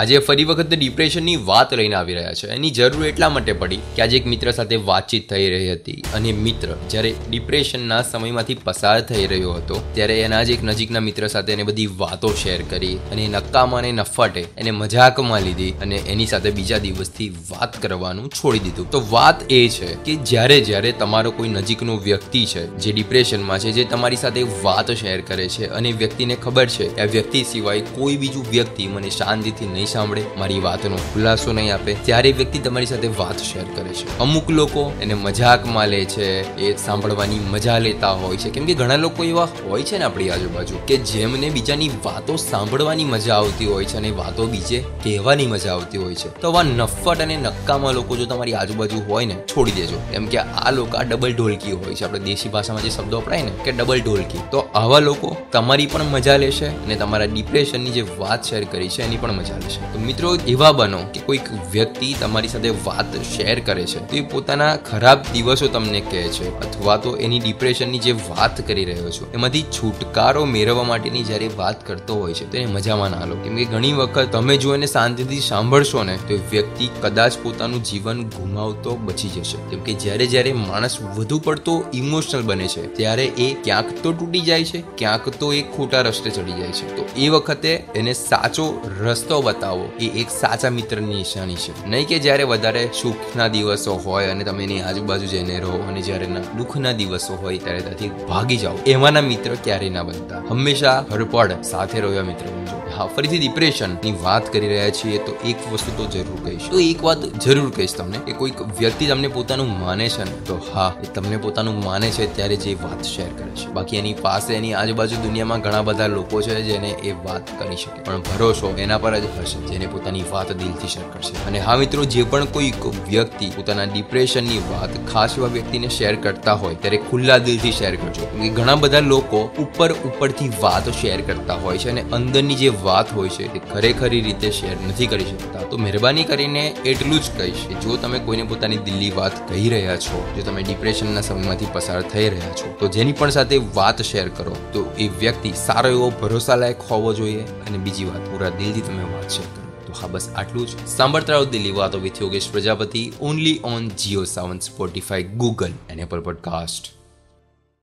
આજે ફરી વખત ડિપ્રેશનની વાત લઈને આવી રહ્યા છે. એની જરૂર એટલા માટે પડી કે આજે એક મિત્ર સાથે વાતચીત થઈ રહી હતી અને મિત્ર જ્યારે ડિપ્રેશનના સમયમાંથી પસાર થઈ રહ્યો હતો ત્યારે એના જ એક નજીકના મિત્ર સાથે એને બધી વાતો શેર કરી અને નક્કામાં અને નફાટે, એને મજાકમાં લીધી અને એની સાથે બીજા દિવસથી વાત કરવાનું છોડી દીધું. તો વાત એ છે કે જ્યારે જ્યારે તમારો કોઈ નજીકનો વ્યક્તિ છે જે ડિપ્રેશનમાં છે, જે તમારી સાથે વાત શેર કરે છે અને વ્યક્તિને ખબર છે કે આ વ્યક્તિ સિવાય કોઈ બીજું વ્યક્તિ મને શાંતિથી નહીં સાંભળે, મારી વાતનો ખુલાસો નહીં આપે, ત્યારે વ્યક્તિ તમારી સાથે વાત શેર કરે છે. અમુક લોકો એને મજાકમાં લે છે, એ સાંભળવાની મજા લેતા હોય છે. કેમ કે ઘણા લોકો એવા હોય છે ને આપણી આજુબાજુ, કે જેમને બીજાની વાતો સાંભળવાની મજા આવતી હોય છે અને વાતો બીજે કહેવાની મજા આવતી હોય છે. તો આવા નફટ અને નક્કામાં લોકો જો તમારી આજુબાજુ હોય ને, છોડી દેજો. કેમ કે આ લોકો આ ડબલ ઢોલકી હોય છે. આપણે દેશી ભાષામાં જે શબ્દો વપરાય ને, કે ડબલ ઢોલકી. તો આવા લોકો તમારી પણ મજા લેશે અને તમારા ડિપ્રેશનની જે વાત શેર કરી છે, એની પણ મજા લેશે. તો મિત્રો, એવા બનો કે કોઈક વ્યક્તિ તમારી સાથે વાત શેર કરે છે. તો એ પોતાના ખરાબ દિવસો તમને કહે છે અથવા તો એની ડિપ્રેશનની જે વાત કરી રહ્યો છો, એમાંથી છુટકારો મેળવવા માટેની જ્યારે વાત કરતો હોય છે, તો એને મજામાં ના લો. કેમ કે ઘણી વખત તમે જો એને શાંતિથી સાંભળશો ને, તો વ્યક્તિ કદાચ પોતાનું જીવન ગુમાવતો બચી જશે. કેમ કે જ્યારે જ્યારે માણસ વધુ પડતો ઇમોશનલ બને છે, ત્યારે એ ક્યાંક તો તૂટી જાય છે, ક્યાંક તો એ ખોટા રસ્તે ચડી જાય છે. તો એ વખતે એને સાચો રસ્તો બતાવો. એ એક સાચા મિત્રની નિશાની છે. નહીં કે જ્યારે વધારે સુખના દિવસો હોય અને તમે એની આજુબાજુ જઈને રહો અને જ્યારે દુઃખના દિવસો હોય ત્યારે ત્યાંથી ભાગી જાઓ. એવાના મિત્ર ક્યારેય ના બનતા. હંમેશા હરપડ સાથે રહ્યો મિત્ર બનજો. હા, ફરીથી ડિપ્રેશનની વાત કરી રહ્યા છીએ તો એક વસ્તુ તો જરૂર કહીશ. તો એક વાત જરૂર કહીશ તમને કે કોઈક વ્યક્તિ તમને પોતાનું માને છે ને, તો હા, એ તમને પોતાનું માને છે ત્યારે જે વાત શેર કરે છે. બાકી એની પાસે એની આજુબાજુ દુનિયામાં ઘણા બધા લોકો છે જેને એ વાત કરી શકે. પણ ભરોસો એના પર જ હશે. જેને પોતાની વાત દિલથી શેર કરશે અને હા મિત્રો, જે પણ કોઈ વ્યક્તિ પોતાના ડિપ્રેશનની વાત ખાસ એવા વ્યક્તિને શેર કરતા હોય, ત્યારે ખુલ્લા દિલથી શેર કરજો. ઘણા બધા લોકો ઉપર ઉપરથી વાત શેર કરતા હોય છે અને અંદરની જે વાત હોય છે તે ખરેખરી રીતે શેર નથી કરી શકતા. તો મહેરબાની કરીને એટલું જ કહીશ કે જો તમે કોઈને પોતાની દિલની વાત કહી રહ્યા છો, જો તમે ડિપ્રેશનના સમયમાંથી પસાર થઈ રહ્યા છો, તો જેની પણ સાથે વાત શેર કરો, તો એ વ્યક્તિ સારો એવો ભરોસાલાયક હોવો જોઈએ અને બીજી વાત, પૂરા દિલથી તમે વાત કરો તો હા બસ આટલું જ. સાંભળતા રહો દિલ્હી વાતો with Yogesh Prajapati only on Jio Saavn Spotify Google and Apple podcast